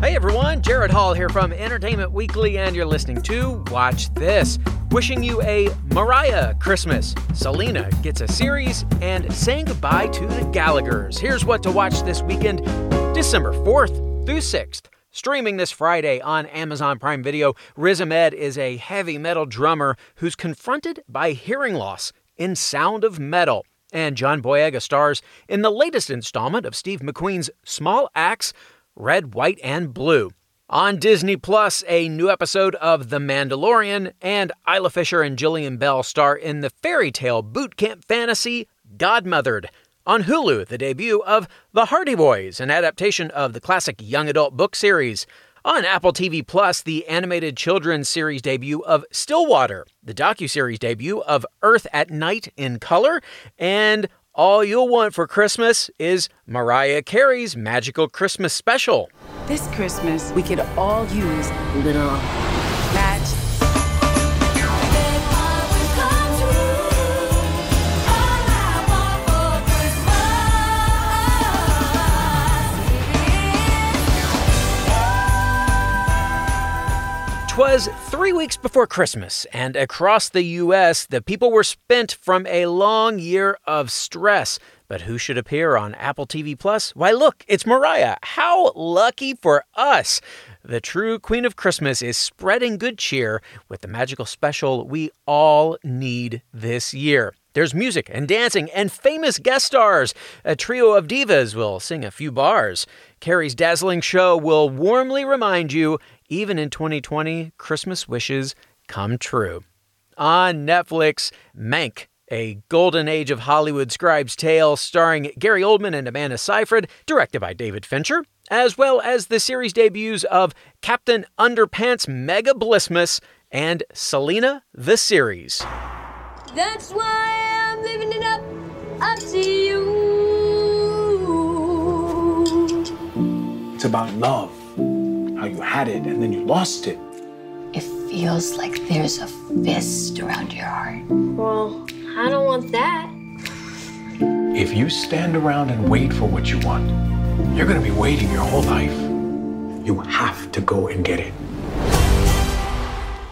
Hey everyone, Jared Hall here from Entertainment Weekly, and you're listening to Watch This. Wishing you a Mariah Christmas. Selena gets a series and saying goodbye to the Gallaghers. Here's what to watch this weekend, December 4th through 6th. Streaming this Friday on Amazon Prime Video, Riz Ahmed is a heavy metal drummer who's confronted by hearing loss in Sound of Metal. And John Boyega stars in the latest installment of Steve McQueen's Small Axe, Red, White, and Blue. On Disney Plus, a new episode of The Mandalorian, and Isla Fisher and Jillian Bell star in the fairy tale boot camp fantasy Godmothered. On Hulu, the debut of The Hardy Boys, an adaptation of the classic young adult book series. On Apple TV Plus, the animated children's series debut of Stillwater, the docu-series debut of Earth at Night in color, and all you'll want for Christmas is Mariah Carey's Magical Christmas Special. This Christmas, we could all use little 'Twas three weeks before Christmas, and across the U.S., the people were spent from a long year of stress. But who should appear on Apple TV Plus? Why, look, it's Mariah. How lucky for us! The true Queen of Christmas is spreading good cheer with the magical special we all need this year. There's music and dancing and famous guest stars. A trio of divas will sing a few bars. Carey's dazzling show will warmly remind you even in 2020, Christmas wishes come true. On Netflix, Mank, a golden age of Hollywood scribe's tale starring Gary Oldman and Amanda Seyfried, directed by David Fincher, as well as the series debuts of Captain Underpants Mega Blissmas and Selena the Series. That's why I'm living it up. Up to you. It's about love, how you had it and then you lost it. It feels like there's a fist around your heart. Well, I don't want that. If you stand around and wait for what you want, you're gonna be waiting your whole life. You have to go and get it.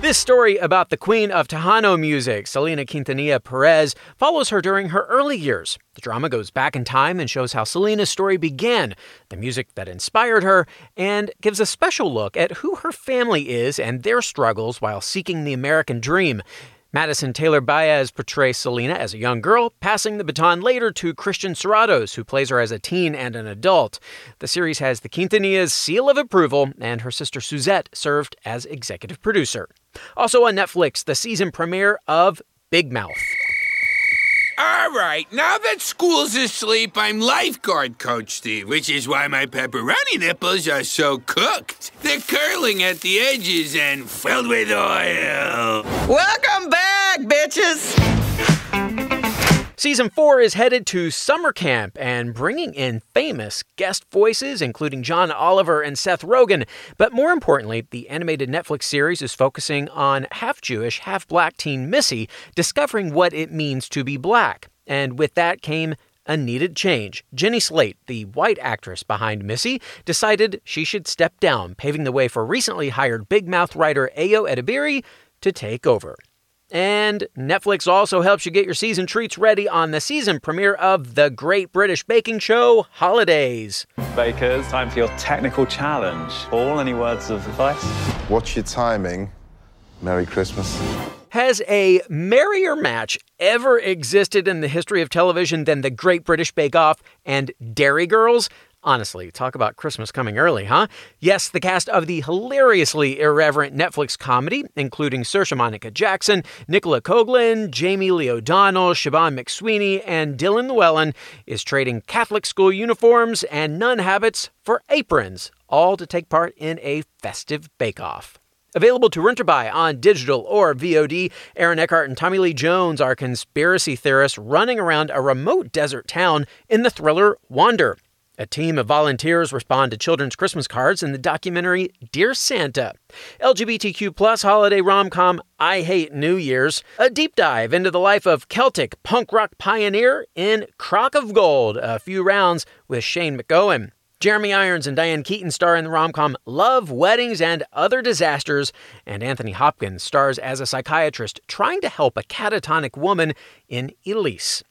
This story about the queen of Tejano music, Selena Quintanilla Perez, follows her during her early years. The drama goes back in time and shows how Selena's story began, the music that inspired her, and gives a special look at who her family is and their struggles while seeking the American dream. Madison Taylor Baez portrays Selena as a young girl, passing the baton later to Christian Serratos, who plays her as a teen and an adult. The series has the Quintanillas' seal of approval, and her sister Suzette served as executive producer. Also on Netflix, the season premiere of Big Mouth. All right, now that school's asleep, I'm lifeguard coach Steve, which is why my pepperoni nipples are so cooked. They're curling at the edges and filled with oil. Welcome back, bitches! Season 4 is headed to summer camp and bringing in famous guest voices, including John Oliver and Seth Rogen. But more importantly, the animated Netflix series is focusing on half Jewish, half black teen Missy discovering what it means to be black. And with that came a needed change. Jenny Slate, the white actress behind Missy, decided she should step down, paving the way for recently hired Big Mouth writer Ayo Edebiri to take over. And Netflix also helps you get your season treats ready on the season premiere of The Great British Baking Show Holidays. Bakers, time for your technical challenge. Paul, any words of advice? Watch your timing. Merry Christmas. Has a merrier match ever existed in the history of television than The Great British Bake Off and Derry Girls? Honestly, talk about Christmas coming early, huh? Yes, the cast of the hilariously irreverent Netflix comedy, including Saoirse Monica Jackson, Nicola Coughlan, Jamie Lee O'Donnell, Siobhan McSweeney, and Dylan Llewellyn, is trading Catholic school uniforms and nun habits for aprons, all to take part in a festive bake-off. Available to rent or buy on digital or VOD, Aaron Eckhart and Tommy Lee Jones are conspiracy theorists running around a remote desert town in the thriller Wander. A team of volunteers respond to children's Christmas cards in the documentary Dear Santa. LGBTQ plus holiday rom-com I Hate New Year's. A deep dive into the life of Celtic punk rock pioneer in Crock of Gold. A few rounds with Shane MacGowan. Jeremy Irons and Diane Keaton star in the rom com Love, Weddings, and Other Disasters, and Anthony Hopkins stars as a psychiatrist trying to help a catatonic woman in Elyse.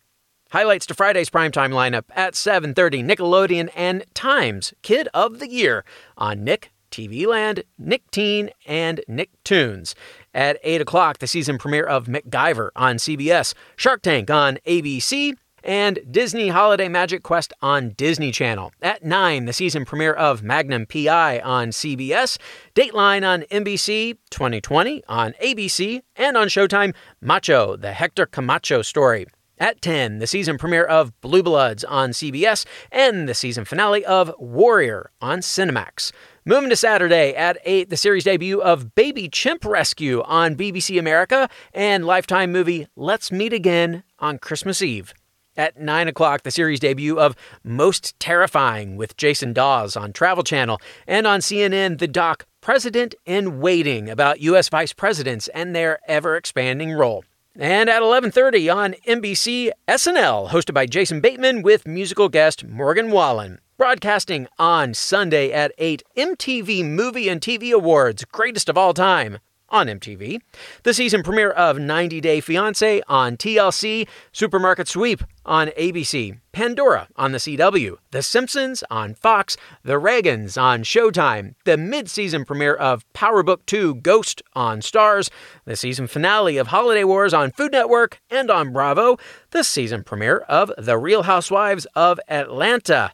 Highlights to Friday's primetime lineup at 7:30 Nickelodeon and Times Kid of the Year on Nick, TV Land, Nick Teen, and Nicktoons. At 8 o'clock, the season premiere of MacGyver on CBS, Shark Tank on ABC, and Disney Holiday Magic Quest on Disney Channel. At 9, the season premiere of Magnum PI on CBS, Dateline on NBC, 2020 on ABC, and on Showtime, Macho, the Hector Camacho story. At 10, the season premiere of Blue Bloods on CBS and the season finale of Warrior on Cinemax. Moving to Saturday at 8, the series debut of Baby Chimp Rescue on BBC America and Lifetime movie Let's Meet Again on Christmas Eve. At 9 o'clock, the series debut of Most Terrifying with Jason Dawes on Travel Channel and on CNN, the doc President in Waiting about U.S. vice presidents and their ever expanding role. And at 11:30 on NBC, SNL, hosted by Jason Bateman with musical guest Morgan Wallen. Broadcasting on Sunday at 8, MTV Movie and TV Awards, greatest of all time on MTV, the season premiere of 90 Day Fiancé on TLC, Supermarket Sweep on ABC, Pandora on the CW, The Simpsons on Fox, The Reagans on Showtime, the mid-season premiere of Power Book 2 Ghost on Starz, the season finale of Holiday Wars on Food Network and on Bravo, the season premiere of The Real Housewives of Atlanta.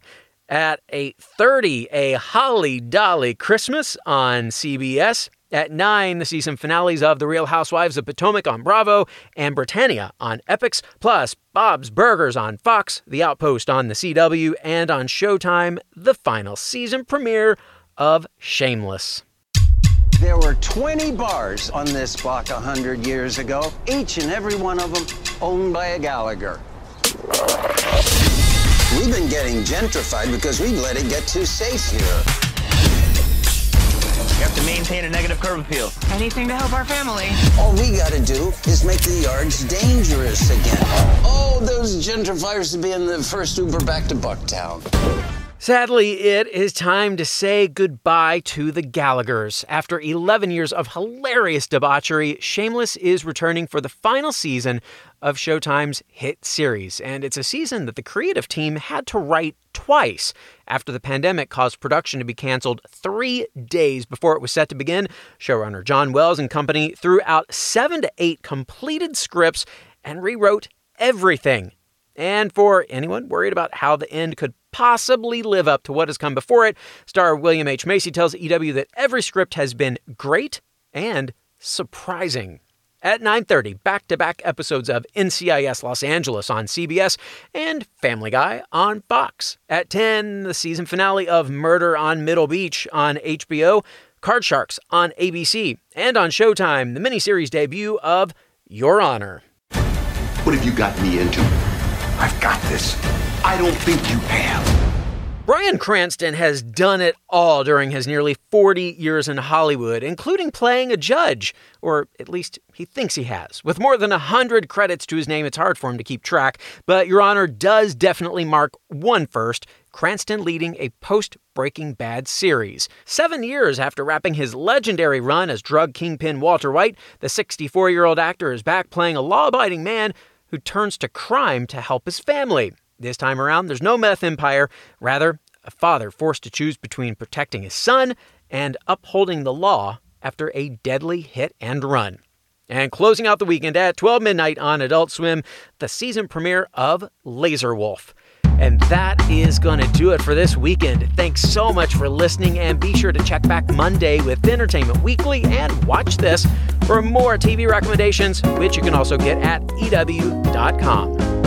At 8:30, a Holly Dolly Christmas on CBS. At 9, the season finales of The Real Housewives of Potomac on Bravo and Britannia on Epix, plus Bob's Burgers on Fox, The Outpost on the CW, and on Showtime, the final season premiere of Shameless. There were 20 bars on this block 100 years ago, each and every one of them owned by a Gallagher. We've been getting gentrified because we've let it get too safe here. You have to maintain a negative curb appeal. Anything to help our family. All we gotta do is make the yards dangerous again. Oh, those gentrifiers to be in the first Uber back to Bucktown. Sadly, it is time to say goodbye to the Gallaghers. After 11 years of hilarious debauchery, Shameless is returning for the final season of Showtime's hit series. And it's a season that the creative team had to write twice after the pandemic caused production to be canceled three days before it was set to begin. Showrunner John Wells and company threw out seven to eight completed scripts and rewrote everything. And for anyone worried about how the end could possibly live up to what has come before it, star William H. Macy tells EW that every script has been great and surprising. At 9:30, back-to-back episodes of NCIS Los Angeles on CBS and Family Guy on Fox. At 10, the season finale of Murder on Middle Beach on HBO, Card Sharks on ABC, and on Showtime, the miniseries debut of Your Honor. What have you got me into? I've got this. I don't think you have. Bryan Cranston has done it all during his nearly 40 years in Hollywood, including playing a judge, or at least he thinks he has. With more than 100 credits to his name, it's hard for him to keep track, but Your Honor does definitely mark one first Cranston leading a post Breaking Bad series. Seven years after wrapping his legendary run as drug kingpin Walter White, the 64 year old actor is back playing a law abiding man who turns to crime to help his family. This time around, there's no meth empire, rather, a father forced to choose between protecting his son and upholding the law after a deadly hit and run. And closing out the weekend at 12 midnight on Adult Swim, the season premiere of Lazor Wulf. And that is going to do it for this weekend. Thanks so much for listening, and be sure to check back Monday with Entertainment Weekly and watch this for more TV recommendations, which you can also get at EW.com.